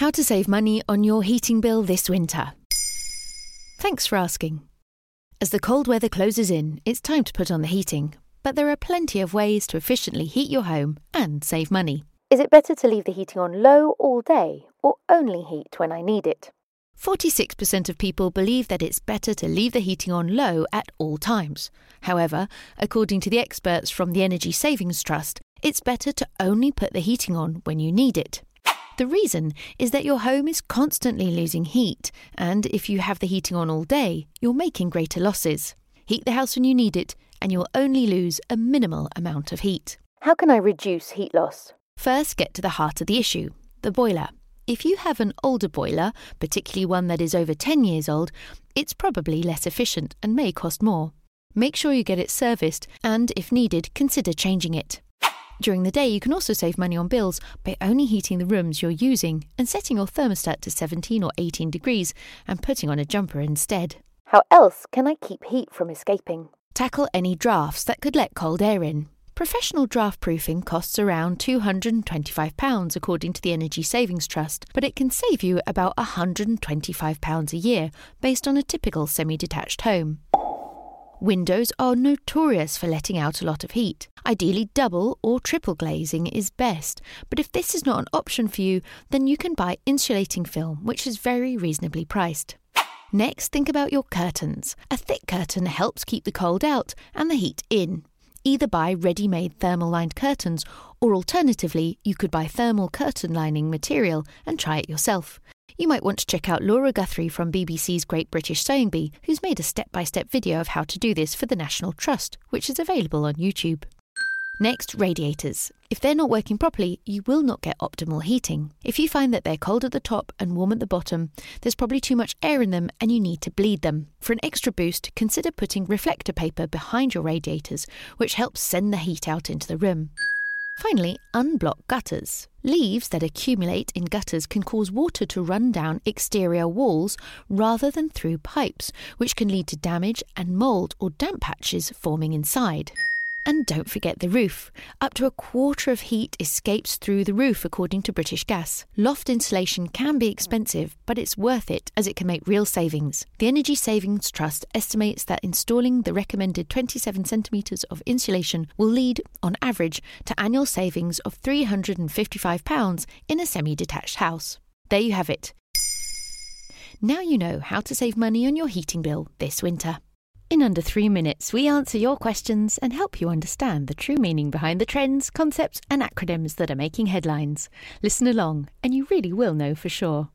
How to save money on your heating bill this winter. Thanks for asking. As the cold weather closes in, it's time to put on the heating, but there are plenty of ways to efficiently heat your home and save money. Is it better to leave the heating on low all day or only heat when I need it? 46% of people believe that it's better to leave the heating on low at all times. However, according to the experts from the Energy Savings Trust, it's better to only put the heating on when you need it. The reason is that your home is constantly losing heat, and if you have the heating on all day, you're making greater losses. Heat the house when you need it, and you'll only lose a minimal amount of heat. How can I reduce heat loss? First, get to the heart of the issue the boiler. If you have an older boiler, particularly one that is over 10 years old, it's probably less efficient and may cost more. Make sure you get it serviced and, if needed, consider changing it. During the day, you can also save money on bills by only heating the rooms you're using and setting your thermostat to 17 or 18 degrees and putting on a jumper instead. How else can I keep heat from escaping? Tackle any drafts that could let cold air in. Professional draft proofing costs around £225 according to the Energy Savings Trust, but it can save you about £125 a year based on a typical semi detached home. Windows are notorious for letting out a lot of heat. Ideally, double or triple glazing is best, but if this is not an option for you, then you can buy insulating film, which is very reasonably priced. Next, think about your curtains. A thick curtain helps keep the cold out and the heat in. Either buy ready made thermal lined curtains, or alternatively, you could buy thermal curtain lining material and try it yourself. You might want to check out Lauren Guthrie from BBC's Great British Sewing Bee, who's made a step by step video of how to do this for the National Trust, which is available on YouTube. Next, radiators. If they're not working properly, you will not get optimal heating. If you find that they're cold at the top and warm at the bottom, there's probably too much air in them and you need to bleed them. For an extra boost, consider putting reflector paper behind your radiators, which helps send the heat out into the room. Finally, unblock gutters. Leaves that accumulate in gutters can cause water to run down exterior walls rather than through pipes, which can lead to damage and mould or damp patches forming inside. And don't forget the roof. Up to a quarter of heat escapes through the roof, according to British Gas. Loft insulation can be expensive, but it's worth it as it can make real savings. The Energy Savings Trust estimates that installing the recommended 27 centimetres of insulation will lead, on average, to annual savings of £355 in a semi detached house. There you have it. Now you know how to save money on your heating bill this winter. In under three minutes, we answer your questions and help you understand the true meaning behind the trends, concepts, and acronyms that are making headlines. Listen along, and you really will know for sure.